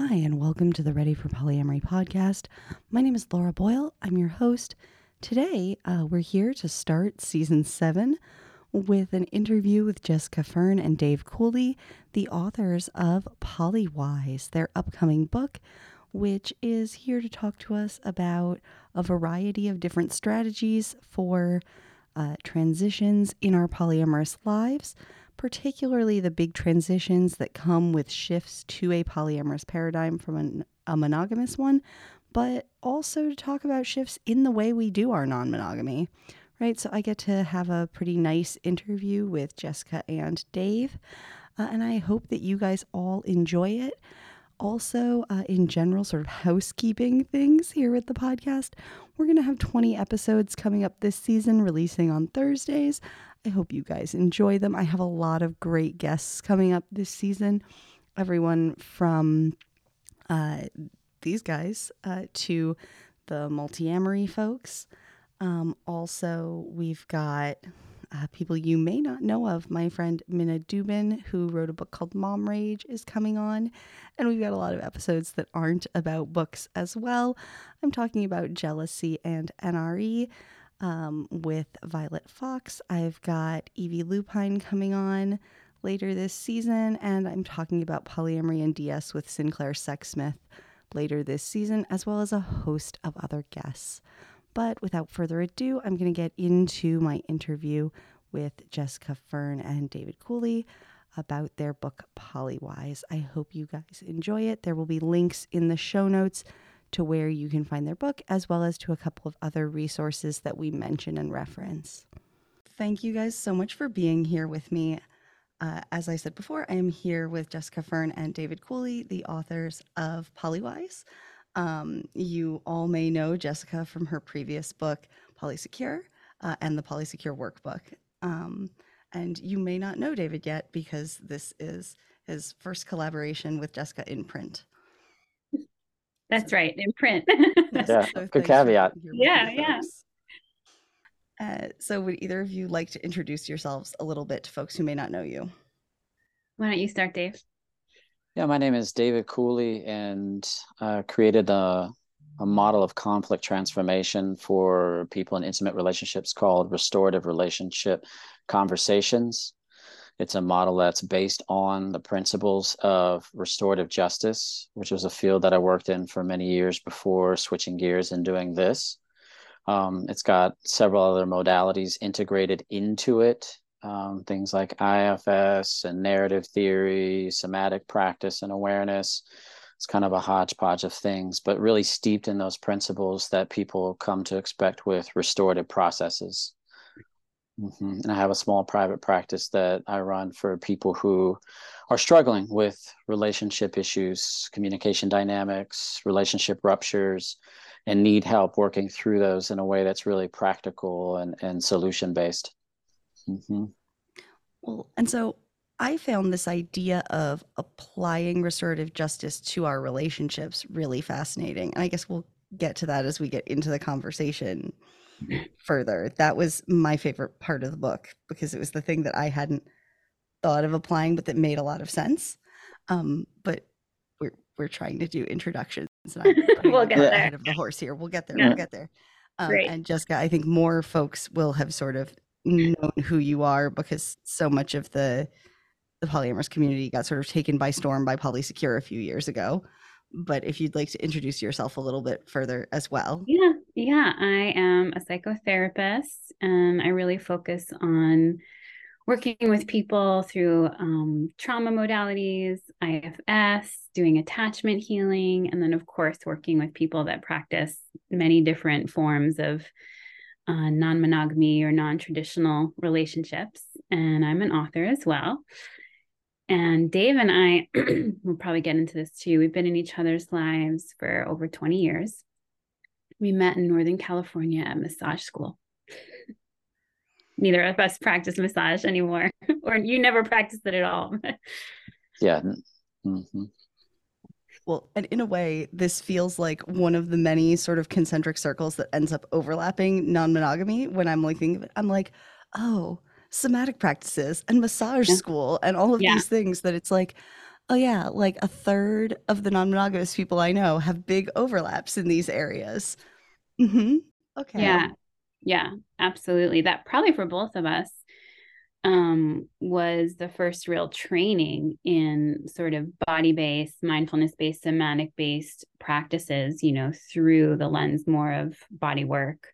Hi, and welcome to the Ready for Polyamory podcast. My name is Laura Boyle. I'm your host. Today, uh, we're here to start season seven with an interview with Jessica Fern and Dave Cooley, the authors of Polywise, their upcoming book, which is here to talk to us about a variety of different strategies for uh, transitions in our polyamorous lives, particularly the big transitions that come with shifts to a polyamorous paradigm from an, a monogamous one, but also to talk about shifts in the way we do our non monogamy. Right, so I get to have a pretty nice interview with Jessica and Dave, uh, and I hope that you guys all enjoy it also, uh, in general, sort of housekeeping things here with the podcast, we're going to have 20 episodes coming up this season, releasing on Thursdays. I hope you guys enjoy them. I have a lot of great guests coming up this season. Everyone from uh, these guys uh, to the Multiamory folks. Um, also, we've got uh, people you may not know of. My friend Minna Dubin, who wrote a book called Mom Rage, is coming on. And we've got a lot of episodes that aren't about books as well. I'm talking about jealousy and NRE um, with Violet Fox. I've got Evie Lupine coming on later this season. And I'm talking about polyamory and DS with Sinclair Sexsmith later this season, as well as a host of other guests. But without further ado, I'm going to get into my interview with Jessica Fern and David Cooley about their book Polywise. I hope you guys enjoy it. There will be links in the show notes to where you can find their book, as well as to a couple of other resources that we mention and reference. Thank you guys so much for being here with me. Uh, as I said before, I am here with Jessica Fern and David Cooley, the authors of Polywise. Um, you all may know Jessica from her previous book, Polysecure, uh, and the Polysecure Workbook. Um, and you may not know David yet because this is his first collaboration with Jessica in print. That's so, right, in print. yeah, so good caveat. Yeah, yeah. Uh, so, would either of you like to introduce yourselves a little bit to folks who may not know you? Why don't you start, Dave? Yeah, my name is David Cooley, and uh, created a, a model of conflict transformation for people in intimate relationships called restorative relationship conversations. It's a model that's based on the principles of restorative justice, which was a field that I worked in for many years before switching gears and doing this. Um, it's got several other modalities integrated into it um, things like IFS and narrative theory, somatic practice and awareness. It's kind of a hodgepodge of things, but really steeped in those principles that people come to expect with restorative processes. Mm-hmm. And I have a small private practice that I run for people who are struggling with relationship issues, communication dynamics, relationship ruptures, and need help working through those in a way that's really practical and, and solution based. Mm-hmm. Well, and so I found this idea of applying restorative justice to our relationships really fascinating. And I guess we'll get to that as we get into the conversation further. That was my favorite part of the book because it was the thing that I hadn't thought of applying, but that made a lot of sense. Um, but we're we're trying to do introductions, and I'm we'll get there. ahead of the horse here. We'll get there. Yeah. We'll get there. Um, and Jessica, I think more folks will have sort of known who you are because so much of the the polyamorous community got sort of taken by storm by Polysecure a few years ago. But if you'd like to introduce yourself a little bit further as well. Yeah, yeah. I am a psychotherapist and I really focus on working with people through um, trauma modalities, IFS, doing attachment healing, and then, of course, working with people that practice many different forms of uh, non monogamy or non traditional relationships. And I'm an author as well. And Dave and I, will probably get into this too. We've been in each other's lives for over 20 years. We met in Northern California at massage school. Neither of us practice massage anymore, or you never practiced it at all. yeah. Mm-hmm. Well, and in a way, this feels like one of the many sort of concentric circles that ends up overlapping non monogamy. When I'm like thinking of it, I'm like, oh, somatic practices and massage yeah. school and all of yeah. these things that it's like, Oh yeah, like a third of the non-monogamous people I know have big overlaps in these areas. Mm-hmm. Okay. Yeah. Yeah, absolutely. That probably for both of us um, was the first real training in sort of body based, mindfulness based, somatic based practices, you know, through the lens more of body work.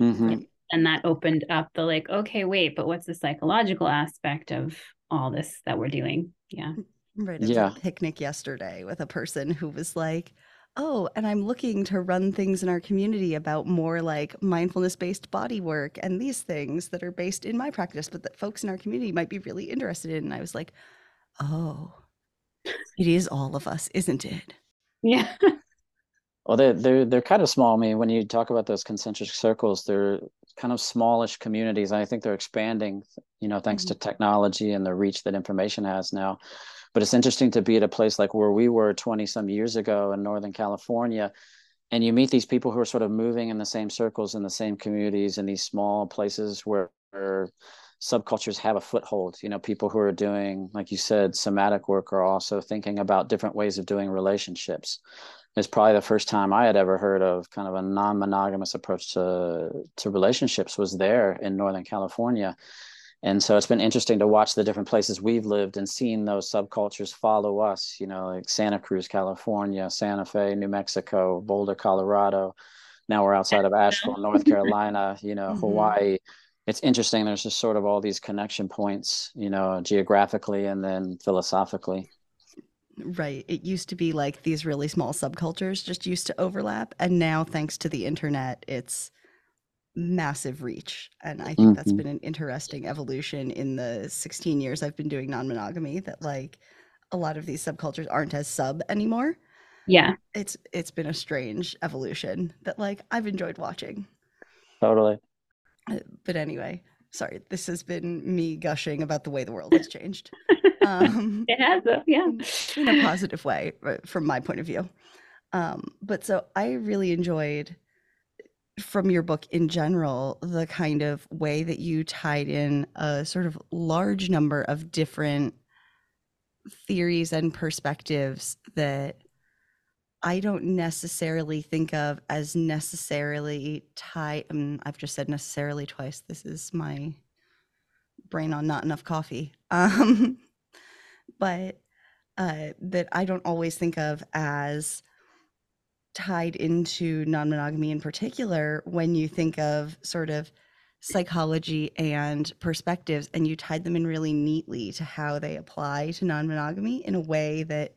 Mm-hmm. And that opened up the like, okay, wait, but what's the psychological aspect of all this that we're doing? Yeah. Right. yeah. a picnic yesterday with a person who was like, Oh, and I'm looking to run things in our community about more like mindfulness based body work and these things that are based in my practice, but that folks in our community might be really interested in. And I was like, oh, it is all of us, isn't it? Yeah. Well, they're, they're, they're kind of small. I mean, when you talk about those concentric circles, they're kind of smallish communities. And I think they're expanding, you know, thanks mm-hmm. to technology and the reach that information has now but it's interesting to be at a place like where we were 20 some years ago in northern california and you meet these people who are sort of moving in the same circles in the same communities in these small places where, where subcultures have a foothold you know people who are doing like you said somatic work are also thinking about different ways of doing relationships. It's probably the first time i had ever heard of kind of a non-monogamous approach to to relationships was there in northern california and so it's been interesting to watch the different places we've lived and seen those subcultures follow us you know like santa cruz california santa fe new mexico boulder colorado. Now we're outside of asheville north carolina you know mm-hmm. hawaii. It's interesting. There's just sort of all these connection points you know geographically and then philosophically. Right. It used to be like these really small subcultures just used to overlap. And now thanks to the internet it's massive reach. And I think mm-hmm. that's been an interesting evolution in the 16 years I've been doing non monogamy that like a lot of these subcultures aren't as sub anymore. Yeah. It's it's been a strange evolution that like I've enjoyed watching. Totally. Uh, but anyway, sorry, this has been me gushing about the way the world has changed. Um, it has, yeah, in a positive way uh, from my point of view. Um, but so I really enjoyed from your book in general the kind of way that you tied in a sort of large number of different theories and perspectives that I don't necessarily think of as necessarily tied. Um, I've just said necessarily twice. This is my brain on not enough coffee. Um, but uh, that I don't always think of as tied into non monogamy in particular when you think of sort of psychology and perspectives and you tied them in really neatly to how they apply to non monogamy in a way that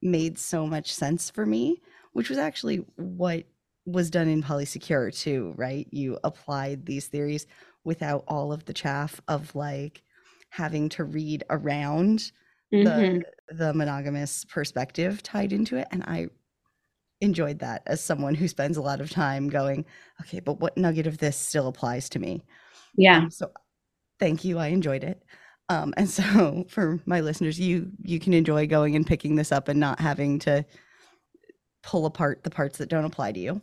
made so much sense for me, which was actually what was done in Polysecure too, right? You applied these theories without all of the chaff of like having to read around mm-hmm. the the monogamous perspective tied into it and I enjoyed that as someone who spends a lot of time going, okay, but what nugget of this still applies to me? Yeah. Um, so thank you. I enjoyed it. Um, and so for my listeners, you you can enjoy going and picking this up and not having to pull apart the parts that don't apply to you.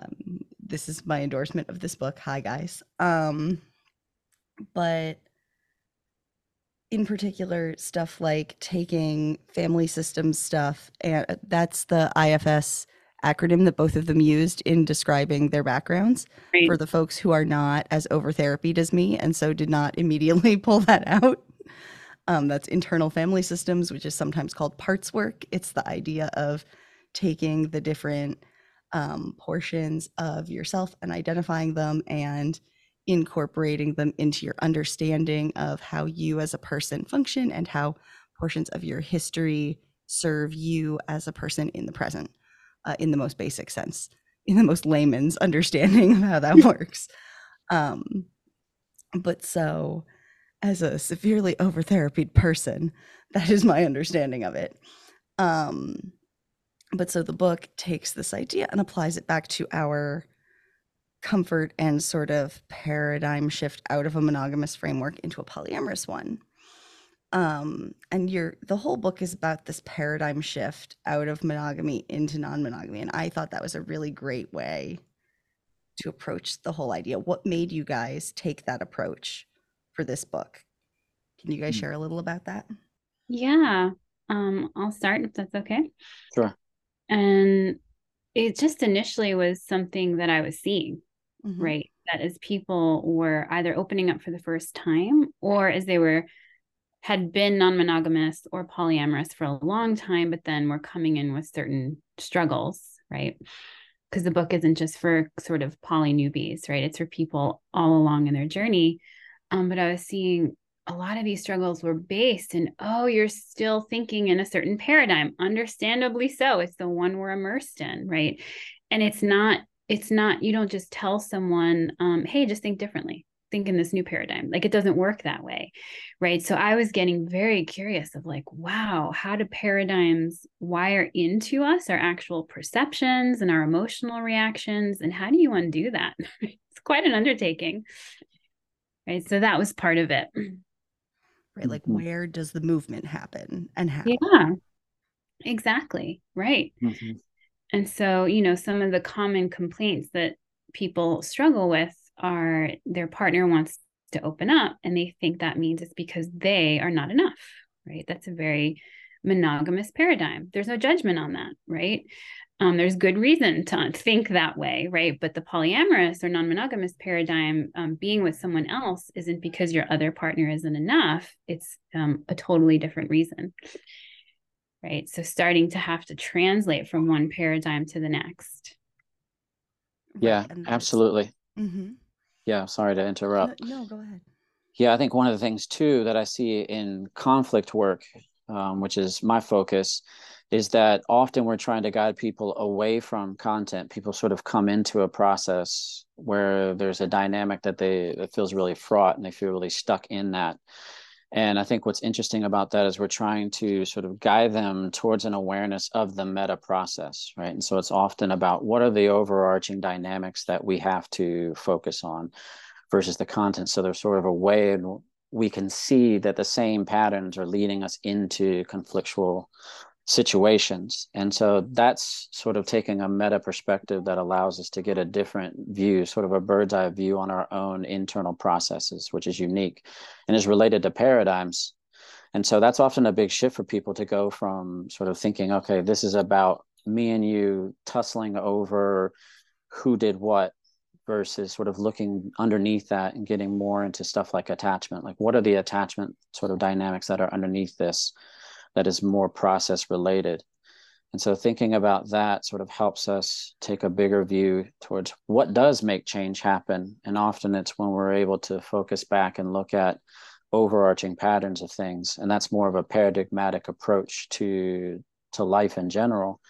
Um, this is my endorsement of this book. Hi guys. Um, but in particular stuff like taking family systems stuff and uh, that's the ifs acronym that both of them used in describing their backgrounds right. for the folks who are not as over therapied as me and so did not immediately pull that out um, that's internal family systems which is sometimes called parts work it's the idea of taking the different um, portions of yourself and identifying them and incorporating them into your understanding of how you as a person function and how portions of your history serve you as a person in the present uh, in the most basic sense in the most layman's understanding of how that works. Um, but so as a severely over therapied person that is my understanding of it. Um, but so the book takes this idea and applies it back to our comfort and sort of paradigm shift out of a monogamous framework into a polyamorous one. Um, and your the whole book is about this paradigm shift out of monogamy into non-monogamy. And I thought that was a really great way to approach the whole idea. What made you guys take that approach for this book? Can you guys hmm. share a little about that? Yeah. Um, I'll start if that's okay. Sure. And it just initially was something that I was seeing, Mhm. right? That as people were either opening up for the first time or as they were had been non-monogamous or polyamorous for a long time, but then were coming in with certain struggles, right? Because the book isn't just for sort of poly newbies, right? It's for people all along in their journey. Um, but I was seeing a lot of these struggles were based in, oh, you're still thinking in a certain paradigm. Understandably so. It's the one we're immersed in, right? And it's not, it's not, you don't just tell someone, um, hey, just think differently think in this new paradigm like it doesn't work that way right so i was getting very curious of like wow how do paradigms wire into us our actual perceptions and our emotional reactions and how do you undo that it's quite an undertaking right so that was part of it Right. Like, Mhm. where does the movement happen and how? yeah exactly right Mhm. And so, you know, some of the common complaints that people struggle with are their partner wants to open up and they think that means it's because they are not enough, right? That's a very monogamous paradigm. There's no judgment on that, right? Um, there's good reason to think that way, right? But the polyamorous or non monogamous paradigm, um, being with someone else isn't because your other partner isn't enough. It's um, a totally different reason right? So starting to have to translate from one paradigm to the next. Yeah, and that's- absolutely. Mhm. Yeah, sorry to No, interrupt. no, go ahead. Yeah, I think one of the things too that I see in conflict work, um, which is my focus, is that often we're trying to guide people away from content. People sort of come into a process where there's a dynamic that they that feels really fraught and they feel really stuck in that. And I think what's interesting about that is we're trying to sort of guide them towards an awareness of the meta process, right? And so it's often about what are the overarching dynamics that we have to focus on versus the content. So there's sort of a way we can see that the same patterns are leading us into conflictual situations. And so that's sort of taking a meta perspective that allows us to get a different view, sort of a bird's eye view on our own internal processes, which is unique and is related to paradigms. And so that's often a big shift for people to go from sort of thinking, okay, this is about me and you tussling over who did what versus sort of looking underneath that and getting more into stuff like attachment. Like, what are the attachment sort of dynamics that are underneath this that is more process related? And so, thinking about that sort of helps us take a bigger view towards what does make change happen. And often it's when we're able to focus back and look at overarching patterns of things. And that's more of a paradigmatic approach to to life in general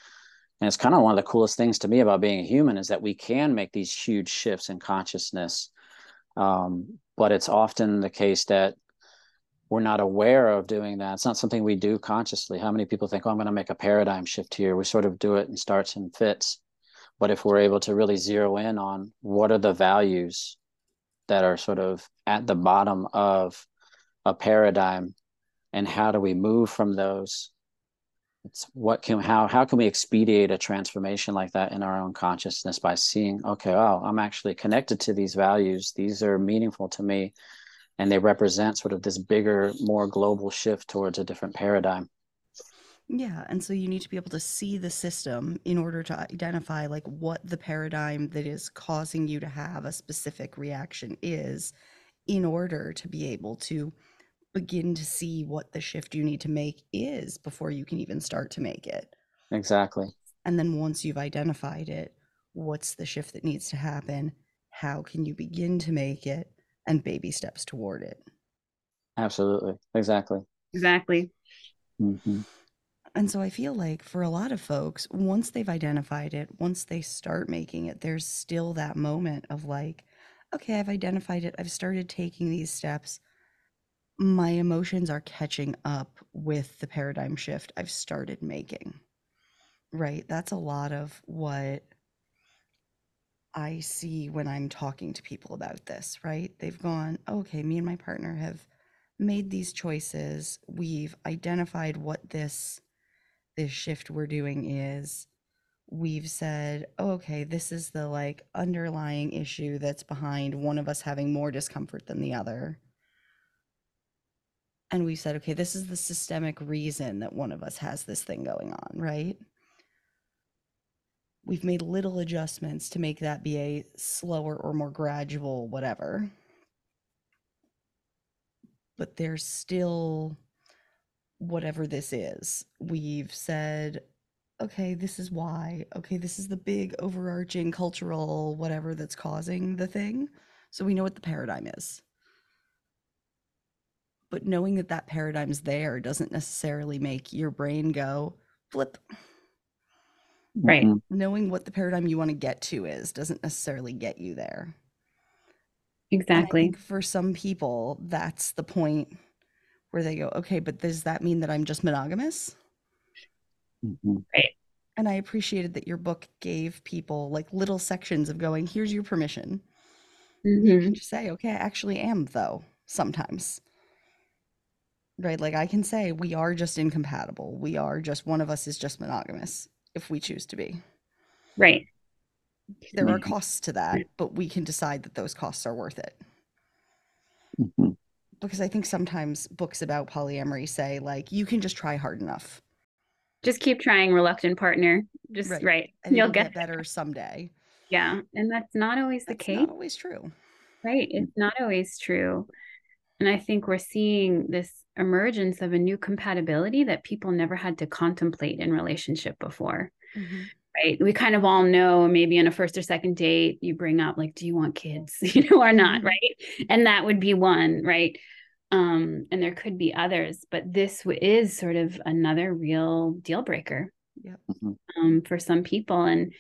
and it's kind of one of the coolest things to me about being a human is that we can make these huge shifts in consciousness um, but it's often the case that we're not aware of doing that. It's not something we do consciously. How many people think oh i'm going to make a paradigm shift here. We sort of do it in starts and fits. But if we're able to really zero in on what are the values that are sort of at the bottom of a paradigm and how do we move from those it's what can how how can we expedite a transformation like that in our own consciousness by seeing okay oh i'm actually connected to these values. These are meaningful to me and they represent sort of this bigger more global shift towards a different paradigm Yeah, and so you need to be able to see the system in order to identify like what the paradigm that is causing you to have a specific reaction is in order to be able to begin to see what the shift you need to make is before you can even start to make it. exactly And then once you've identified it, what's the shift that needs to happen? How can you begin to make it and baby steps toward it? absolutely exactly Exactly. hmm And so I feel like for a lot of folks, once they've identified it, once they start making it, there's still that moment of like, okay, I've identified it. I've started taking these steps. My emotions are catching up with the paradigm shift I've started making. Right? That's a lot of what I see when I'm talking to people about this, right? They've gone, okay, me and my partner have made these choices. We've identified what this this shift we're doing is we've said, oh, okay, this is the like underlying issue that's behind one of us having more discomfort than the other. and we said, okay, this is the systemic reason that one of us has this thing going on, right? We've made little adjustments to make that be a slower or more gradual whatever. But there's still whatever this is. We've said, okay, this is why. Okay, this is the big overarching cultural whatever that's causing the thing. So we know what the paradigm is. But knowing that that paradigm's there doesn't necessarily make your brain go flip. Right. Mhm. Knowing what the paradigm you want to get to is doesn't necessarily get you there. Exactly. for some people, that's the point where they go, okay, but does that mean that I'm just monogamous? Mhm. And I appreciated that your book gave people like little sections of going, here's your permission. You hmm can just say, okay, I actually am, though, sometimes. Right? Like I can say, we are just incompatible. We are just, one of us is just monogamous if we choose to be. Right. There are Mhm. costs to that, but we can decide that those costs are worth it. Mhm. Because I think sometimes books about polyamory say, like, you can just try hard enough Just keep trying, reluctant partner. Just Right. right. and You'll get get better someday. Yeah. And that's not always the case. not always true. Right. It's not always true. And I think we're seeing this emergence of a new compatibility that people never had to contemplate in relationship before. Mhm. Right. We kind of all know maybe on a first or second date, you bring up like, do you want kids? You know, or not, Mhm. right? And that would be one, right? Um, and there could be others, but this w- is sort of another real deal breaker Mhm. um, for some people and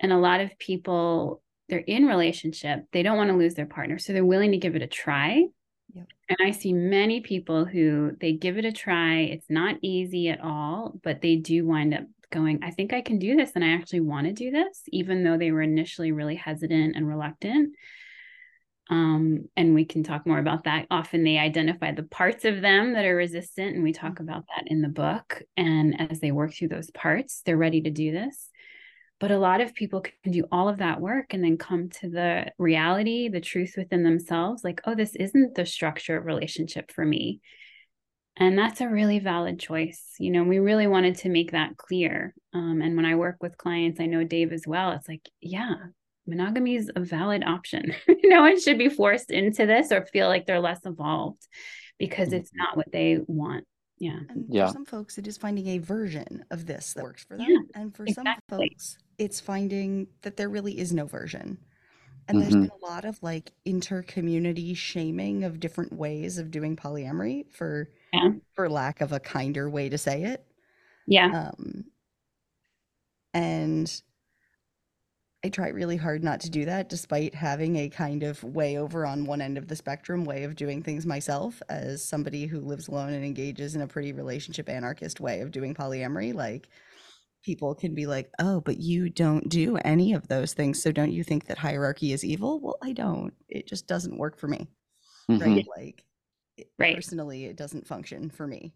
and a lot of people they're in relationship they don't want to lose their partner so they're willing to give it a try Yep. and i see many people who they give it a try it's not easy at all but they do wind up going i think i can do this and i actually want to do this even though they were initially really hesitant and reluctant um, and we can talk more about that. Often they identify the parts of them that are resistant, and we talk about that in the book. And as they work through those parts, they're ready to do this. But a lot of people can do all of that work and then come to the reality, the truth within themselves like, oh, this isn't the structure of relationship for me. And that's a really valid choice. You know, we really wanted to make that clear. Um, and when I work with clients, I know Dave as well, it's like, yeah, monogamy is a valid option. no one should be forced into this or feel like they're less evolved because it's Mhm. not what they want. Yeah. And Yeah. for some folks, it is finding a version of this that works for them. Yeah, and for exactly. some folks, it's finding that there really is no version. And there's Mhm. been a lot of like inter-community shaming of different ways of doing polyamory for Yeah. for lack of a kinder way to say it. Yeah. Um, and I try really hard not to do that, despite having a kind of way over on one end of the spectrum way of doing things myself, as somebody who lives alone and engages in a pretty relationship anarchist way of doing polyamory. Like, people can be like, oh, but you don't do any of those things. So don't you think that hierarchy is evil? Well, I don't. It just doesn't work for me. Mhm. Right. Like, it- Right. personally, it doesn't function for me.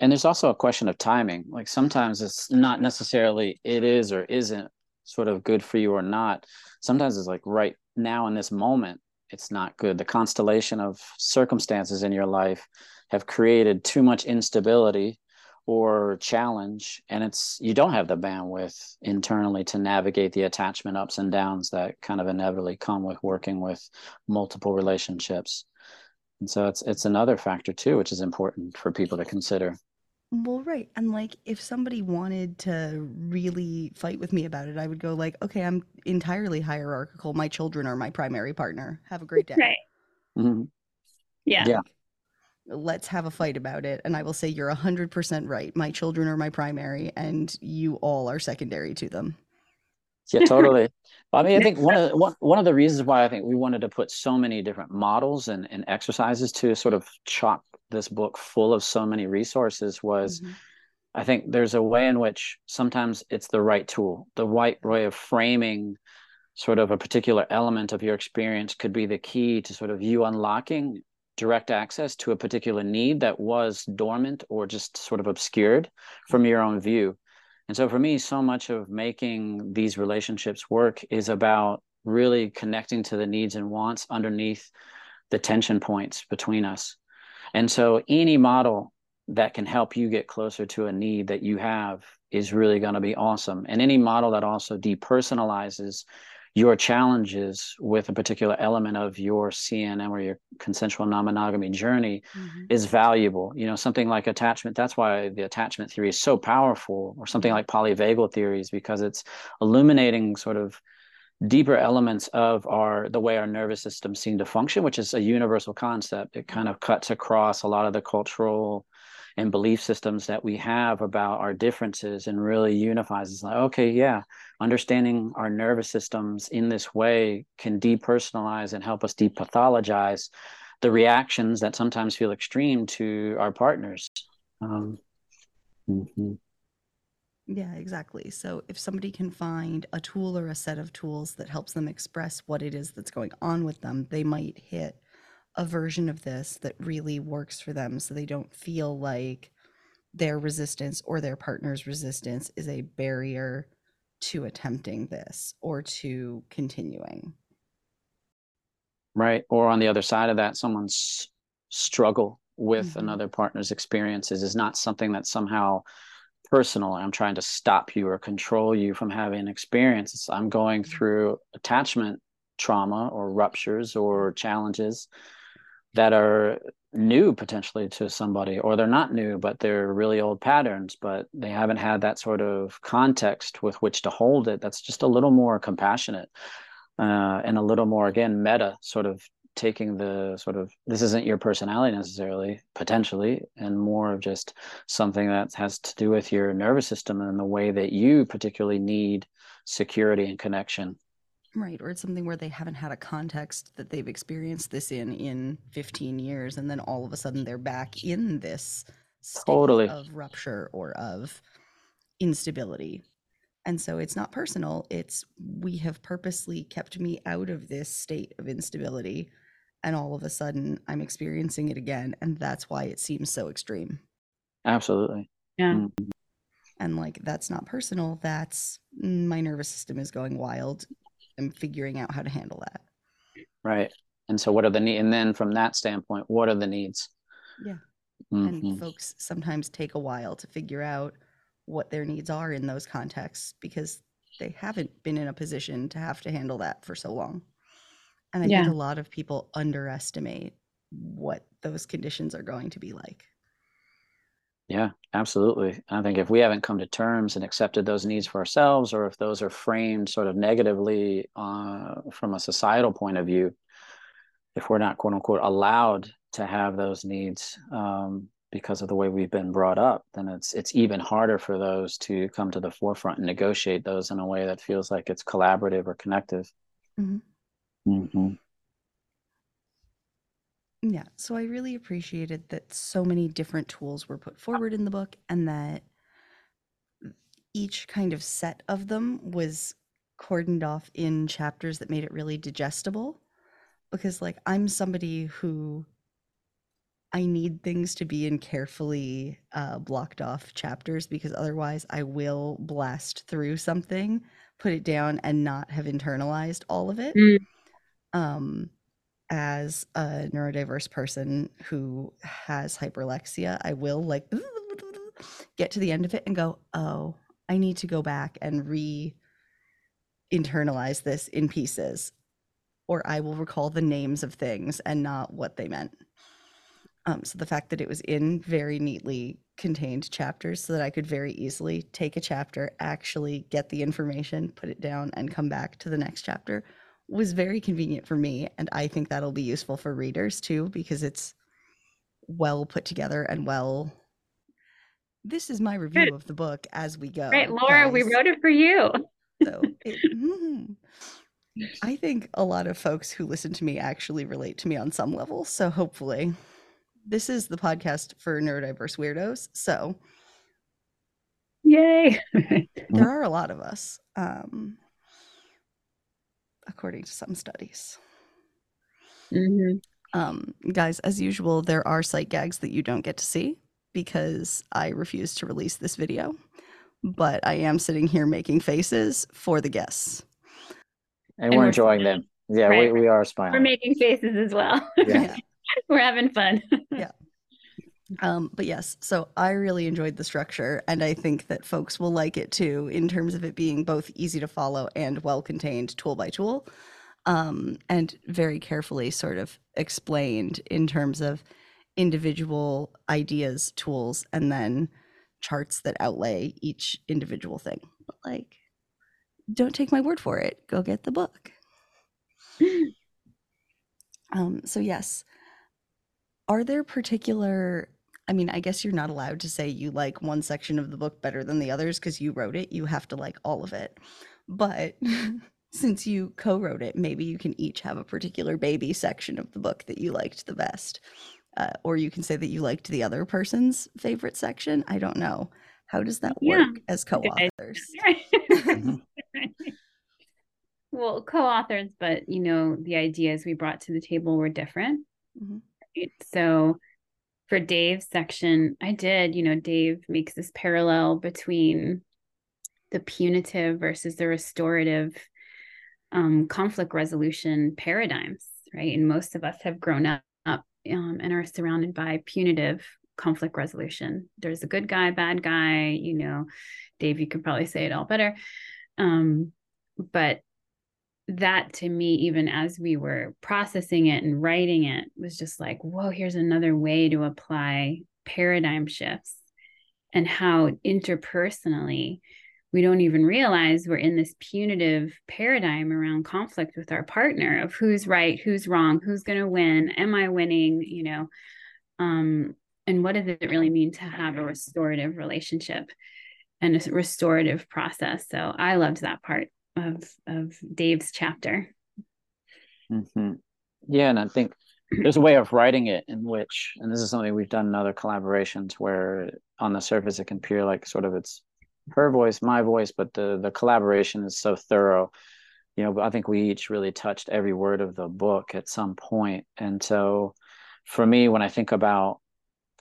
And there's also a question of timing. Like sometimes it's not necessarily it is or isn't sort of good for you or not. Sometimes it's like right now in this moment, it's not good. The constellation of circumstances in your life have created too much instability or challenge and it's you don't have the bandwidth internally to navigate the attachment ups and downs that kind of inevitably come with working with multiple relationships and so it's it's another factor too which is important for people to consider Well, right. And like if somebody wanted to really fight with me about it, I would go like, okay, I'm entirely hierarchical. My children are my primary partner. Have a great day. Right. Mhm. Yeah. Yeah. Let's have a fight about it. And I will say you're 100% right. My children are my primary and you all are secondary to them. Yeah, totally. I mean, I think one of the, one, one of the reasons why I think we wanted to put so many different models and, and exercises to sort of chop this book full of so many resources was Mhm. I think there's a way in which sometimes it's the right tool. The right way of framing sort of a particular element of your experience could be the key to sort of you unlocking direct access to a particular need that was dormant or just sort of obscured from your own view. And so for me, so much of making these relationships work is about really connecting to the needs and wants underneath the tension points between us. And so any model that can help you get closer to a need that you have is really going to be awesome. And any model that also depersonalizes your challenges with a particular element of your CNM or your consensual non-monogamy journey mm-hmm. is valuable. You know, something like attachment, that's why the attachment theory is so powerful, or something like polyvagal theories, because it's illuminating sort of deeper elements of our the way our nervous system seem to function, which is a universal concept. It kind of cuts across a lot of the cultural and belief systems that we have about our differences and really unifies. It's like, okay, yeah, understanding our nervous systems in this way can depersonalize and help us depathologize the reactions that sometimes feel extreme to our partners. Um, mm-hmm. Yeah, exactly. So if somebody can find a tool or a set of tools that helps them express what it is that's going on with them, they might hit a version of this that really works for them so they don't feel like their resistance or their partner's resistance is a barrier to attempting this or to continuing. Right. Or on the other side of that, someone's struggle with mm-hmm. another partner's experiences is not something that somehow personal. I'm trying to stop you or control you from having an experience. I'm going mm-hmm. through attachment trauma or ruptures or challenges that are new potentially to somebody or they're not new but they're really old patterns but they haven't had that sort of context with which to hold it that's just a little more compassionate uh, and a little more again meta sort of taking the sort of this isn't your personality necessarily potentially and more of just something that has to do with your nervous system and the way that you particularly need security and connection Right. Or it's something where they haven't had a context that they've experienced this in in 15 years. And then all of a sudden they're back in this state totally. of rupture or of instability. And so it's not personal. It's we have purposely kept me out of this state of instability. And all of a sudden I'm experiencing it again. And that's why it seems so extreme. Absolutely. Yeah. Mm-hmm. And like, that's not personal. That's mm, my nervous system is going wild am figuring out how to handle that. Right. And so what are the needs? And then from that standpoint, what are the needs? Yeah. Mm-hmm. And folks sometimes take a while to figure out what their needs are in those contexts because they haven't been in a position to have to handle that for so long. And I yeah. think a lot of people underestimate what those conditions are going to be like. Yeah, absolutely. I think if we haven't come to terms and accepted those needs for ourselves, or if those are framed sort of negatively uh, from a societal point of view, if we're not quote unquote allowed to have those needs um, because of the way we've been brought up, then it's it's even harder for those to come to the forefront and negotiate those in a way that feels like it's collaborative or connective. Mm-hmm. Mm-hmm. Yeah. So I really appreciated that so many different tools were put forward in the book and that each kind of set of them was cordoned off in chapters that made it really digestible. Because, like, I'm somebody who I need things to be in carefully uh, blocked off chapters because otherwise I will blast through something, put it down, and not have internalized all of it. Mm. Um, as a neurodiverse person who has hyperlexia, I will like get to the end of it and go, oh, I need to go back and re internalize this in pieces, or I will recall the names of things and not what they meant. Um, so the fact that it was in very neatly contained chapters so that I could very easily take a chapter, actually get the information, put it down, and come back to the next chapter was very convenient for me and i think that'll be useful for readers too because it's well put together and well this is my review Good. of the book as we go right laura guys. we wrote it for you so it, mm-hmm. i think a lot of folks who listen to me actually relate to me on some level so hopefully this is the podcast for neurodiverse weirdos so yay there are a lot of us um according to some studies. Mm-hmm. Um, guys, as usual, there are sight gags that you don't get to see because I refuse to release this video. But I am sitting here making faces for the guests. And, and we're, we're, enjoying them. Yeah, right. we, we are smiling. We're making faces as well. Yeah. we're having fun. yeah. Um, but yes, so I really enjoyed the structure, and I think that folks will like it too, in terms of it being both easy to follow and well contained tool by tool, um, and very carefully sort of explained in terms of individual ideas, tools, and then charts that outlay each individual thing. But like, don't take my word for it. Go get the book. um, so yes, are there particular? I mean, I guess you're not allowed to say you like one section of the book better than the others because you wrote it. You have to like all of it. But since you co-wrote it, maybe you can each have a particular baby section of the book that you liked the best. Uh, or you can say that you liked the other person's favorite section. I don't know. How does that Yeah, work as co-authors? Mhm. well, co-authors, but you know, the ideas we brought to the table were different. Mhm. right? So for Dave's section, I did, you know, Dave makes this parallel between the punitive versus the restorative um, conflict resolution paradigms, right? And most of us have grown up, up um, and are surrounded by punitive conflict resolution. There's a good guy, bad guy, you know, Dave, you could probably say it all better. Um, but that to me, even as we were processing it and writing it, was just like, whoa, here's another way to apply paradigm shifts and how interpersonally we don't even realize we're in this punitive paradigm around conflict with our partner of who's right, who's wrong, who's going to win, am I winning, you know, um, and what does it really mean to have a restorative relationship and a restorative process. So I loved that part of of Dave's chapter. hmm Yeah, and I think there's a way of writing it in which, and this is something we've done in other collaborations where on the surface it can appear like sort of it's her voice, my voice, but the the collaboration is so thorough. You know, I think we each really touched every word of the book at some. And so for me, when I think about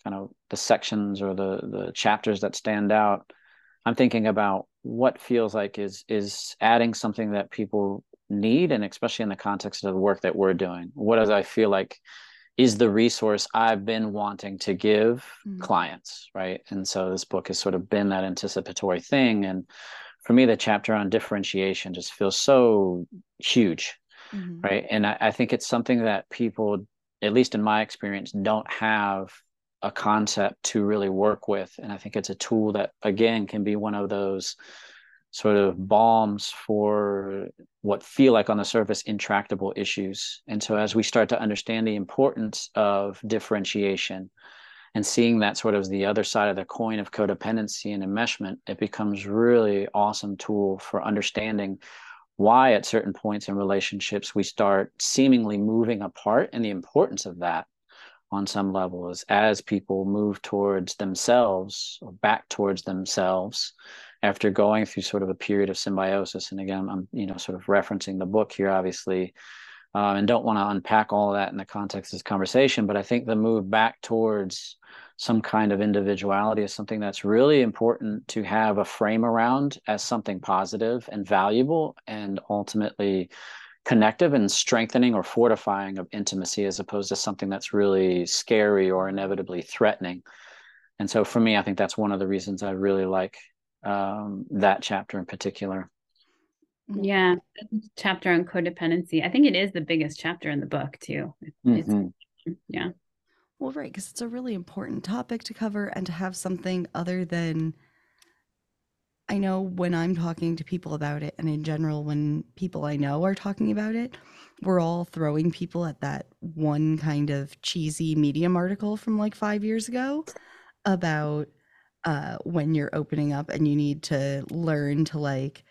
kind of the sections or the the chapters that stand out, I'm thinking about what feels like is is adding something that people need and especially in the context of the work that we're doing what does i feel like is the resource i've been wanting to give Mhm. clients right and so this book has sort of been that anticipatory thing and for me the chapter on differentiation just feels so huge Mhm. right and I, I think it's something that people at least in my experience don't have a concept to really work with. And i think it's a tool that again can be one of those sort of balms for what feel like on the surface intractable issues. And so as we start to understand the importance of differentiation and seeing that sort of the other side of the coin of codependency and enmeshment it becomes really awesome tool for understanding why at certain points in relationships we start seemingly moving apart and the importance of that on some level is as people move towards themselves or back towards themselves after going through sort of a period of symbiosis. And again i'm you know sort of referencing the book here obviously um, and don't want to unpack all of that in the context of this conversation but i think the move back towards some kind of individuality is something that's really important to have a frame around as something positive and valuable and ultimately connective and strengthening or fortifying of intimacy as opposed to something that's really scary or inevitably threatening and so for me i think that's one of the reasons i really like um, that chapter in particular Mhm. Yeah, chapter on codependency. I think it is the biggest chapter in the book too. It's, Mhm. yeah. Well, right, because it's a really important topic to cover and to have something other than. I know when I'm talking to people about it, and in general, when people I know are talking about it, we're all throwing people at that one kind of cheesy Medium article from like five years ago about uh, when you're opening up and you need to learn to like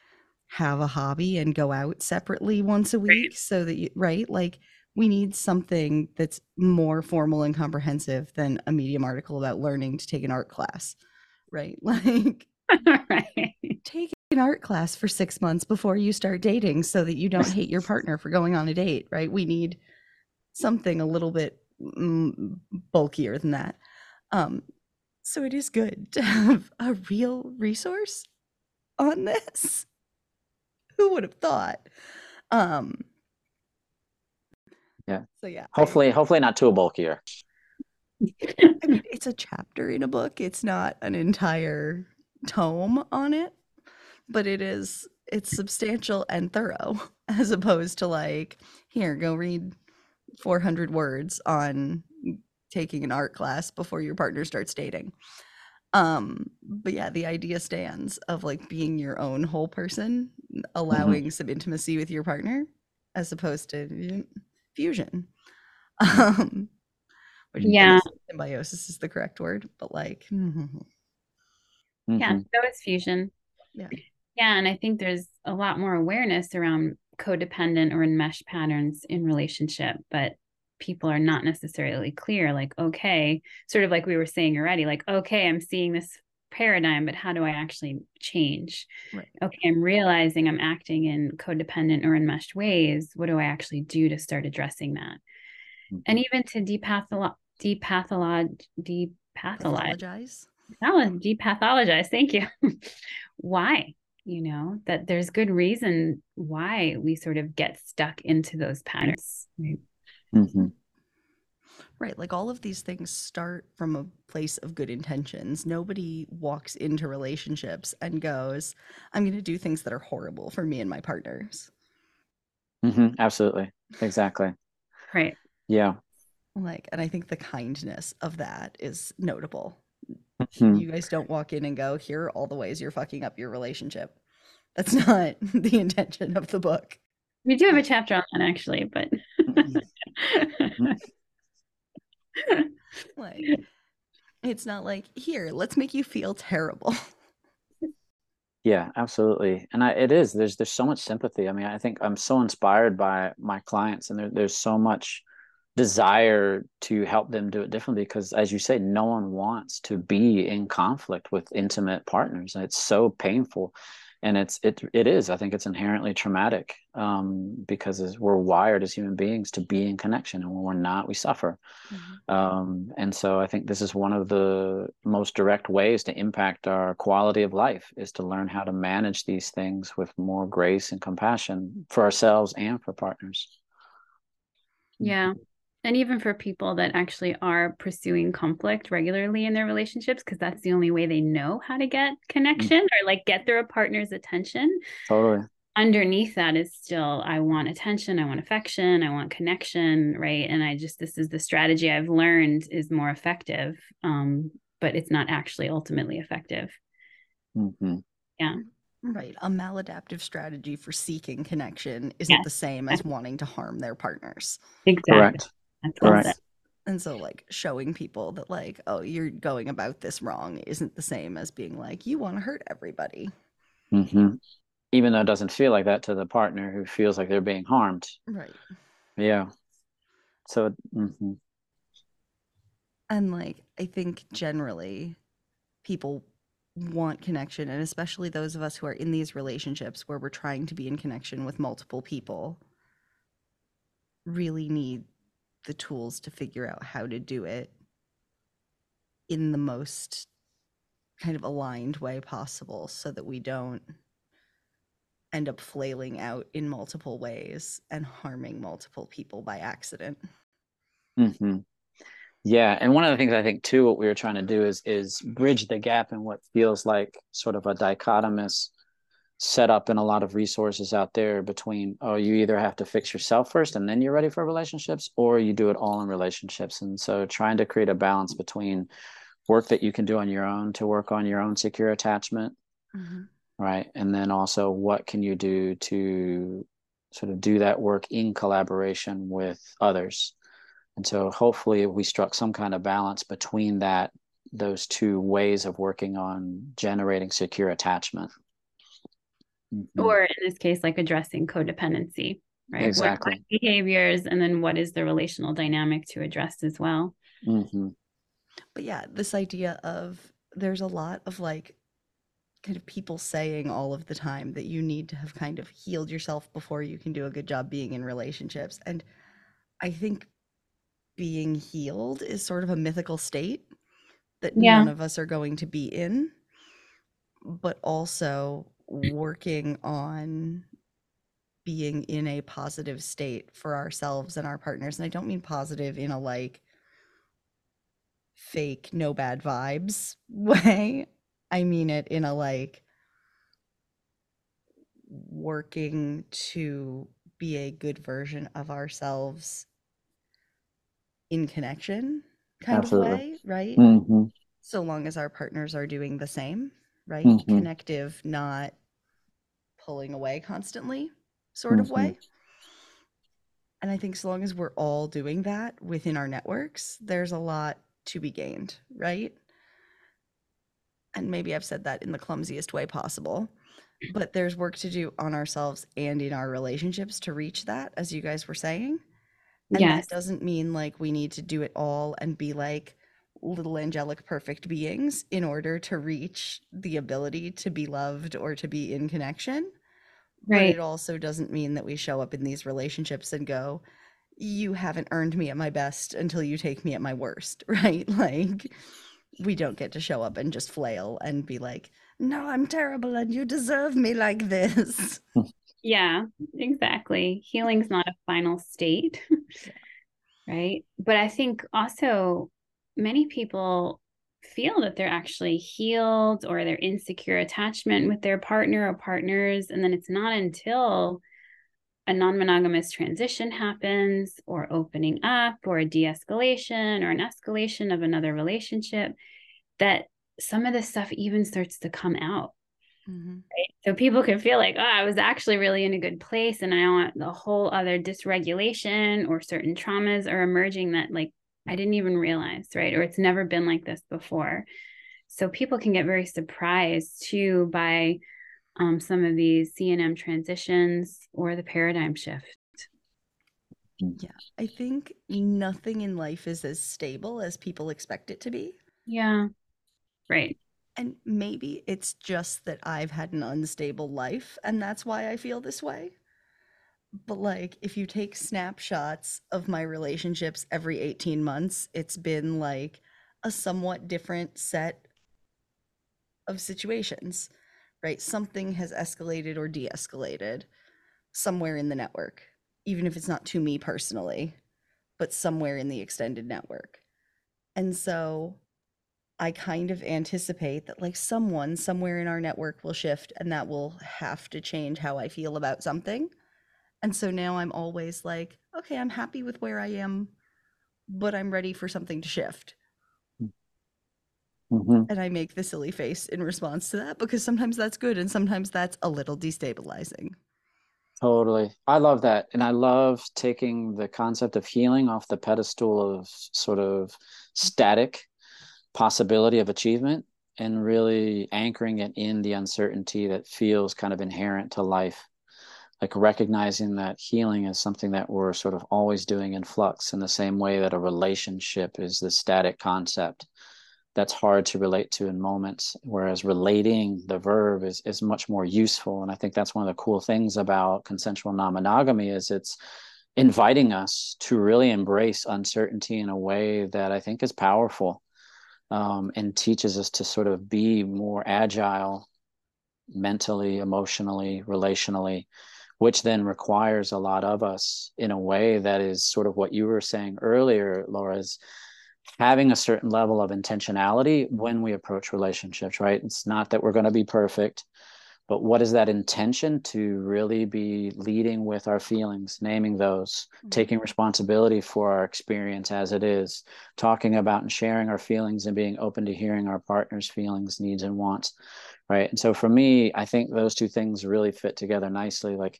have a hobby and go out separately once a week so that you, right? Like, we need something that's more formal and comprehensive than a Medium article about learning to take an art class, right? Like, right. take an art class for six months before you start dating so that you don't hate your partner for going on a date, right? We need something a little bit mm, bulkier than that. Um, so it is good to have a real resource on this. Who would have thought? Um, Yeah. So yeah. I- hopefully hopefully not too bulkier I mean, it's a chapter in a book. It's not an entire tome on it, but it is it's substantial and thorough as opposed to like here go read 400 words on taking an art class before your partner starts dating. Um, but yeah, the idea stands of like being your own whole person, allowing some intimacy with your partner as opposed to fusion. Um, which Yeah. symbiosis is the correct word, but like, Yeah, Mhm. so is fusion. Yeah. Yeah, and I think there's a lot more awareness around codependent or enmeshed patterns in relationship, but people are not necessarily clear like okay, sort of like we were saying already, like okay, I'm seeing this paradigm, but how do I actually change? Right. Okay, I'm realizing I'm acting in codependent or enmeshed ways. What do I actually do to start addressing that? And Mhm. even to depatholo- depathologize depathologize pathologize. Patholo- depathologize. Thank you. why? You know, that there's good reason why we sort of get stuck into those patterns. Right? Mhm. Right. Like all of these things start from a place of good intentions. Nobody walks into relationships and goes, I'm going to do things that are horrible for me and my partners. Mhm. Absolutely. Exactly. Right. Yeah. Like, and I think the kindness of that is notable. Mhm. You guys don't walk in and go, here are all the ways you're fucking up your relationship. That's not the intention of the book. We do have a chapter on that actually, but Like, it's not like, here, let's make you feel terrible. Yeah, absolutely. And I, it is, there's, there's so much sympathy. I mean, I think I'm so inspired by my clients and there, there's so much desire to help them do it differently because as you say, no one wants to be in conflict with intimate partners. And it's so painful. And it's, it, it is, I think it's inherently traumatic um, because as we're wired as human beings to be in connection. And when we're not, we suffer. Um, and so I think this is one of the most direct ways to impact our quality of life is to learn how to manage these things with more grace and compassion for ourselves and for partners. yeah. And even for people that actually are pursuing conflict regularly in their relationships, because that's the only way they know how to get connection or like get their partner's attention. Totally. underneath that is still I want attention, I want affection, I want connection, right? And I just this is the strategy I've learned is more effective, um, but it's not actually ultimately effective. hmm Right. A maladaptive strategy for seeking connection isn't Yes. the same as wanting to harm their partners. Exactly. Correct. That's well Correct. And so, like, showing people that, like, oh, you're going about this wrong isn't the same as being like, you want to hurt everybody. hmm Even though it doesn't feel like that to the partner who feels like they're being harmed. Right. Yeah. So, mhm. And, like, I think generally people want connection, and especially those of us who are in these relationships where we're trying to be in connection with multiple people really need the tools to figure out how to do it in the most kind of aligned way possible so that we don't end up flailing out in multiple ways and harming multiple people by accident. hmm Yeah, and one of the things I think too, what we were trying to do is is bridge the gap in what feels like sort of a dichotomous setup in a lot of resources out there between oh, you either have to fix yourself first and then you're ready for relationships, or you do it all in relationships. And so trying to create a balance between work that you can do on your own to work on your own secure attachment, mm-hmm. right? And then also what can you do to sort of do that work in collaboration with others. And so hopefully we struck some kind of balance between that those two ways of working on generating secure attachment. Mhm. Or in this case, like addressing codependency, right? What are Exactly. behaviors and then what is the relational dynamic to address as well? Mhm. But yeah, this idea of there's a lot of like kind of people saying all of the time that you need to have kind of healed yourself before you can do a good job being in relationships. And I think being healed is sort of a mythical state that Yeah. none of us are going to be in, but also working on being in a positive state for ourselves and our partners. And I don't mean positive in a like, fake no bad vibes way. I mean it in a like working to be a good version of ourselves in connection kind Absolutely. of way, right? hmm So long as our partners are doing the same, right? Mhm. Connective, not pulling away constantly, sort of Mhm. way. And I think so long as we're all doing that within our networks, there's a lot to be gained, right? And maybe I've said that in the clumsiest way possible, but there's work to do on ourselves and in our relationships to reach that, as you guys were saying. And Yes. that doesn't mean like we need to do it all and be like little angelic perfect beings in order to reach the ability to be loved or to be in connection. But Right. it also doesn't mean that we show up in these relationships and go, you haven't earned me at my best until you take me at my worst, right? Like, we don't get to show up and just flail and be like, no, I'm terrible and you deserve me like this. Yeah, exactly. Healing's not a final state, right? But I think also many people feel that they're actually healed or they're insecure attachment with their partner or partners. And then it's not until a non monogamous transition happens or opening up or a de escalation or an escalation of another relationship that some of this stuff even starts to come out Mhm. right? So people can feel like, oh, I was actually really in a good place, and I want the whole other dysregulation or certain traumas are emerging that like I didn't even realize, right? Or it's never been like this before. So people can get very surprised too by um, some of these CNM transitions or the paradigm shift. Yeah, I think nothing in life is as stable as people expect it to be. Yeah, right. And maybe it's just that I've had an unstable life and that's why I feel this way. But like if you take snapshots of my relationships every 18 months, it's been like a somewhat different set of situations, right? Something has escalated or de-escalated somewhere in the network, even if it's not to me personally, but somewhere in the extended network. And so I kind of anticipate that like someone somewhere in our network will shift and that will have to change how I feel about something. And so now I'm always like, okay, I'm happy with where I am, but I'm ready for something to shift. hmm And I make the silly face in response to that because sometimes that's good and sometimes that's a little destabilizing. Totally. I love that. And I love taking the concept of healing off the pedestal of sort of static possibility of achievement and really anchoring it in the uncertainty that feels kind of inherent to life. Like recognizing that healing is something that we're sort of always doing in flux in the same way that a relationship is the static concept. That's hard to relate to in moments whereas relating the verb is is much more useful. And i think that's one of the cool things about consensual non-monogamy is it's inviting us to really embrace uncertainty in a way that i think is powerful um, and teaches us to sort of be more agile mentally emotionally relationally which then requires a lot of us in a way that is sort of what you were saying earlier laura is having a certain level of intentionality when we approach relationships, right? It's not that we're going to be perfect, but what is that intention to really be leading with our feelings, naming those, Mm-hmm. taking responsibility for our experience as it is, talking about and sharing our feelings and being open to hearing our partner's feelings, needs, and wants, right? And so for me, I think those two things really fit together nicely. Like,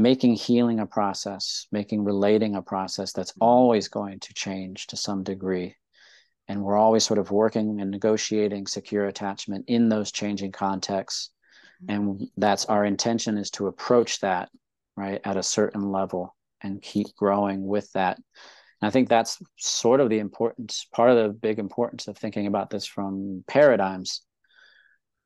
making healing a process, making relating a process that's always going to change to some degree. And we're always sort of working and negotiating secure attachment in those changing contexts. And that's our intention is to approach that, right, at a certain level and keep growing with that. And I think that's sort of the importance, part of the big importance of thinking about this from paradigms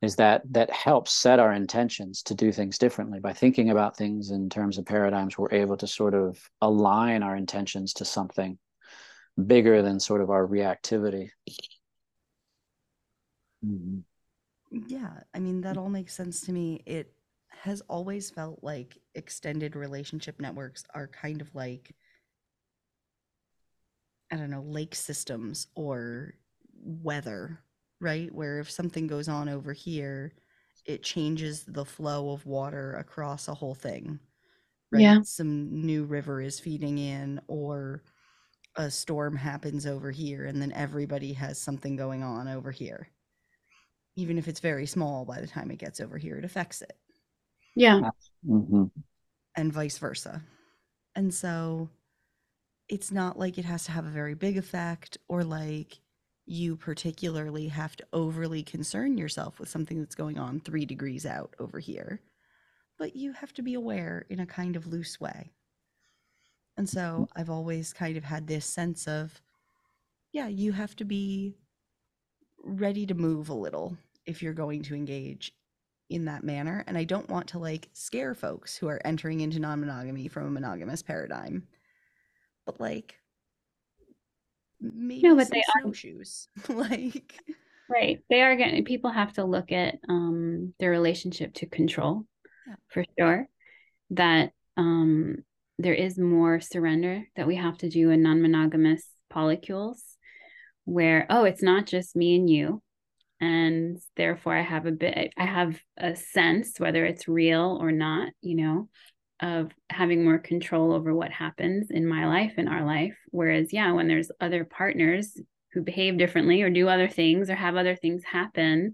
is that that helps set our intentions to do things differently by thinking about things in terms of paradigms we're able to sort of align our intentions to something bigger than sort of our reactivity mm-hmm. Yeah, I mean, that mm. all makes sense to me. It has always felt like extended relationship networks are kind of like, I don't know, lake systems or weather, right? Where if something goes on over here, it changes the flow of water across a whole thing. Right? Yeah. Some new river is feeding in, or a storm happens over here, and then everybody has something going on over here. Even if it's very small, by the time it gets over here, it affects it, Yeah. hmm and vice versa. And so it's not like it has to have a very big effect or like you particularly have to overly concern yourself with something that's going on three degrees out over here. But you have to be aware in a kind of loose way. And so I've always kind of had this sense of, yeah, you have to be ready to move a little if you're going to engage in that manner. And I don't want to like scare folks who are entering into non monogamy from a monogamous paradigm. But like, maybe No, but they are- shoes. like, Right. They are getting people have to look at um their relationship to control Yeah. for sure. That um there is more surrender that we have to do in non-monogamous polycules where oh it's not just me and you and therefore I have a bit I have a sense whether it's real or not, you know, of having more control over what happens in my life in our life whereas yeah when there's other partners who behave differently or do other things or have other things happen,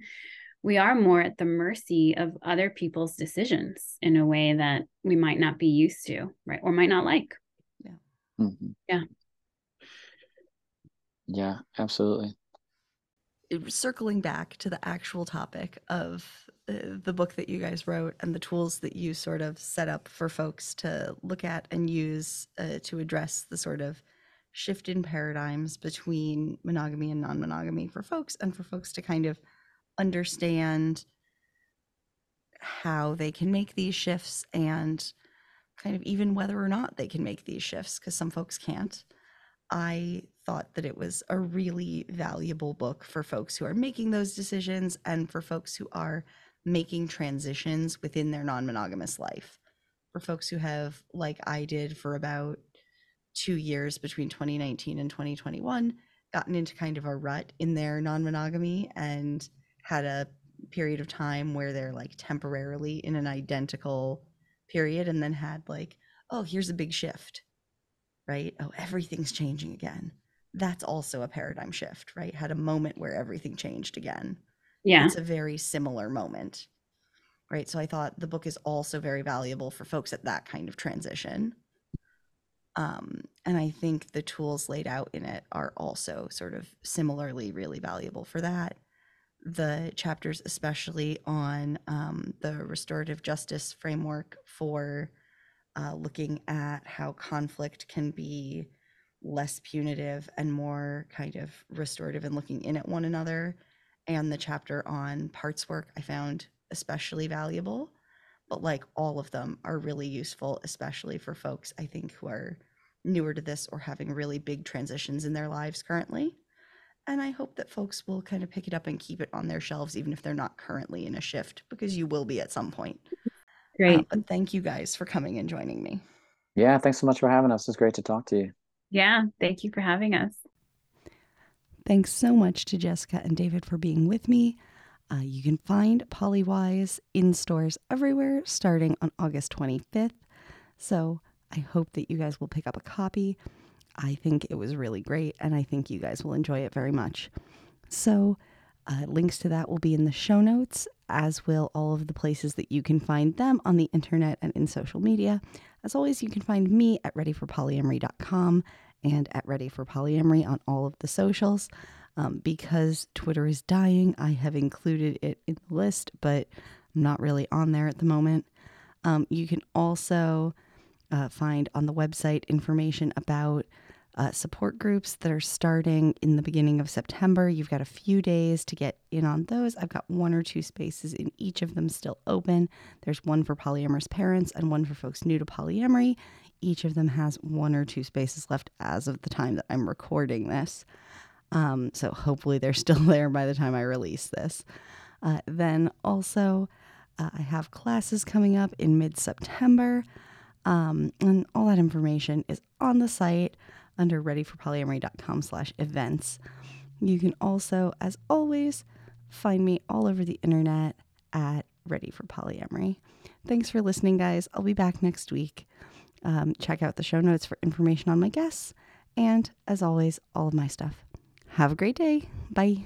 we are more at the mercy of other people's decisions in a way that we might not be used to, right? Or might not like. hmm Yeah. Yeah, absolutely. circling back to the actual topic of uh, the book that you guys wrote and the tools that you sort of set up for folks to look at and use uh, to address the sort of shift in paradigms between monogamy and non-monogamy for folks and for folks to kind of understand how they can make these shifts and kind of even whether or not they can make these shifts because some folks can't I thought that it was a really valuable book for folks who are making those decisions and for folks who are making transitions within their non monogamous life. For folks who have, like I did for about two years between 2019 and 2021, gotten into kind of a rut in their non monogamy and had a period of time where they're like temporarily in an identical period and then had like, oh, here's a big shift right? Oh, everything's changing again. That's also a paradigm shift, right? Had a moment where everything changed again. Yeah. It's a very similar moment, right? So I thought the book is also very valuable for folks at that kind of transition. Um, and I think the tools laid out in it are also sort of similarly really valuable for that. The chapters, especially on um, the restorative justice framework for uh, looking at how conflict can be less punitive and more kind of restorative and looking in at one another. And the chapter on parts work I found especially valuable. But like all of them are really useful, especially for folks I think who are newer to this or having really big transitions in their lives currently. And I hope that folks will kind of pick it up and keep it on their shelves, even if they're not currently in a shift, because you will be at some point. Uh, Great. but thank you guys for coming and joining me. Yeah, thanks so much for having us. It's great to talk to you. Yeah. Thank you for having us. Thanks so much to Jessica and David for being with me. Uh, you can find Polywise in stores everywhere starting on August 25th. So I hope that you guys will pick up a copy. I think it was really great and I think you guys will enjoy it very much. So, uh, links to that will be in the show notes, as will all of the places that you can find them on the internet and in social media. As always, you can find me at readyforpolyamory.com and at Ready for Polyamory on all of the socials. Um, because Twitter is dying, I have included it in the list, but I'm not really on there at the moment. Um, you can also uh, find on the website information about uh, support groups that are starting in the beginning of September. You've got a few days to get in on those. I've got one or two spaces in each of them still open. There's one for polyamorous parents and one for folks new to polyamory. Each of them has one or two spaces left as of the time that I'm recording this. Um, so hopefully they're still there by the time I release this. Uh, then also, uh, I have classes coming up in mid September. Um, and all that information is on the site under readyforpolyamory.com slash events. You can also, as always, find me all over the internet at Ready for Polyamory. Thanks for listening, guys. I'll be back next week. Um, check out the show notes for information on my guests and, as always, all of my stuff. Have a great day. Bye.